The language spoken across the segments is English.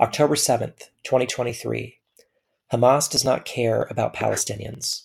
October 7th, 2023. Hamas does not care about Palestinians.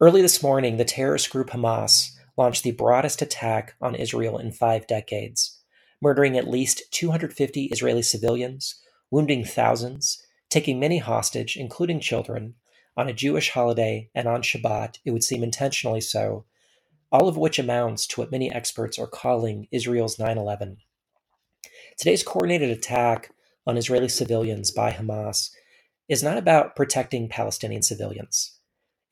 Early this morning, the terrorist group Hamas launched the broadest attack on Israel in five decades, murdering at least 250 Israeli civilians, wounding thousands, taking many hostage, including children, on a Jewish holiday and on Shabbat, it would seem intentionally so, all of which amounts to what many experts are calling Israel's 9 11. Today's coordinated attack on Israeli civilians by Hamas is not about protecting Palestinian civilians.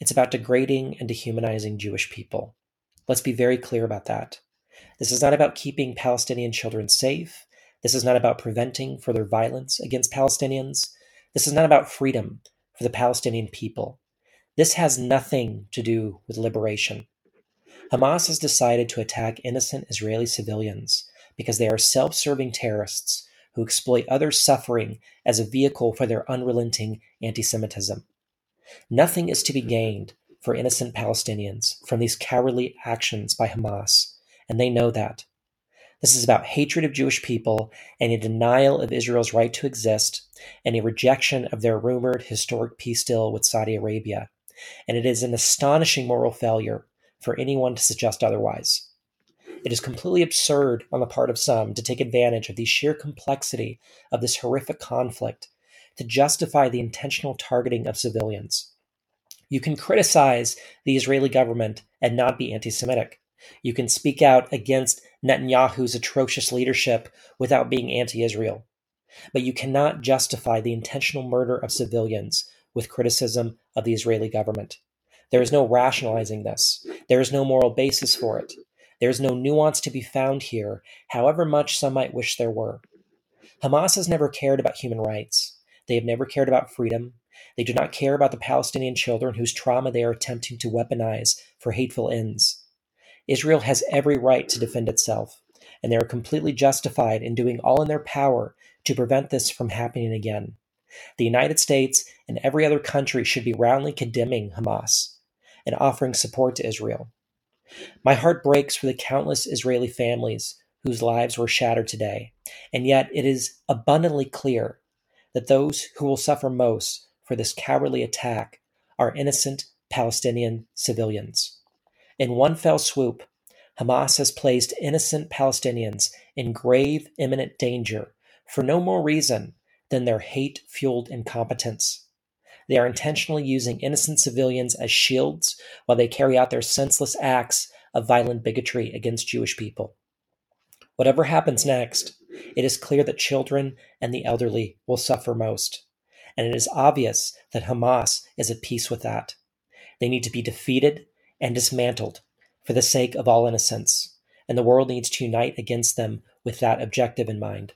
It's about degrading and dehumanizing Jewish people. Let's be very clear about that. This is not about keeping Palestinian children safe. This is not about preventing further violence against Palestinians. This is not about freedom for the Palestinian people. This has nothing to do with liberation. Hamas has decided to attack innocent Israeli civilians because they are self serving terrorists who exploit others' suffering as a vehicle for their unrelenting anti Semitism. Nothing is to be gained for innocent Palestinians from these cowardly actions by Hamas, and they know that. This is about hatred of Jewish people and a denial of Israel's right to exist and a rejection of their rumored historic peace deal with Saudi Arabia. And it is an astonishing moral failure for anyone to suggest otherwise. It is completely absurd on the part of some to take advantage of the sheer complexity of this horrific conflict to justify the intentional targeting of civilians. You can criticize the Israeli government and not be anti Semitic. You can speak out against Netanyahu's atrocious leadership without being anti Israel. But you cannot justify the intentional murder of civilians with criticism of the Israeli government. There is no rationalizing this. There is no moral basis for it. There is no nuance to be found here, however much some might wish there were. Hamas has never cared about human rights. They have never cared about freedom. They do not care about the Palestinian children whose trauma they are attempting to weaponize for hateful ends. Israel has every right to defend itself, and they are completely justified in doing all in their power to prevent this from happening again. The United States and every other country should be roundly condemning Hamas and offering support to Israel. My heart breaks for the countless Israeli families whose lives were shattered today, and yet it is abundantly clear that those who will suffer most for this cowardly attack are innocent Palestinian civilians. In one fell swoop, Hamas has placed innocent Palestinians in grave, imminent danger for no more reason than their hate fueled incompetence. They are intentionally using innocent civilians as shields while they carry out their senseless acts of violent bigotry against Jewish people. Whatever happens next, it is clear that children and the elderly will suffer most. And it is obvious that Hamas is at peace with that. They need to be defeated and dismantled for the sake of all innocence, and the world needs to unite against them with that objective in mind.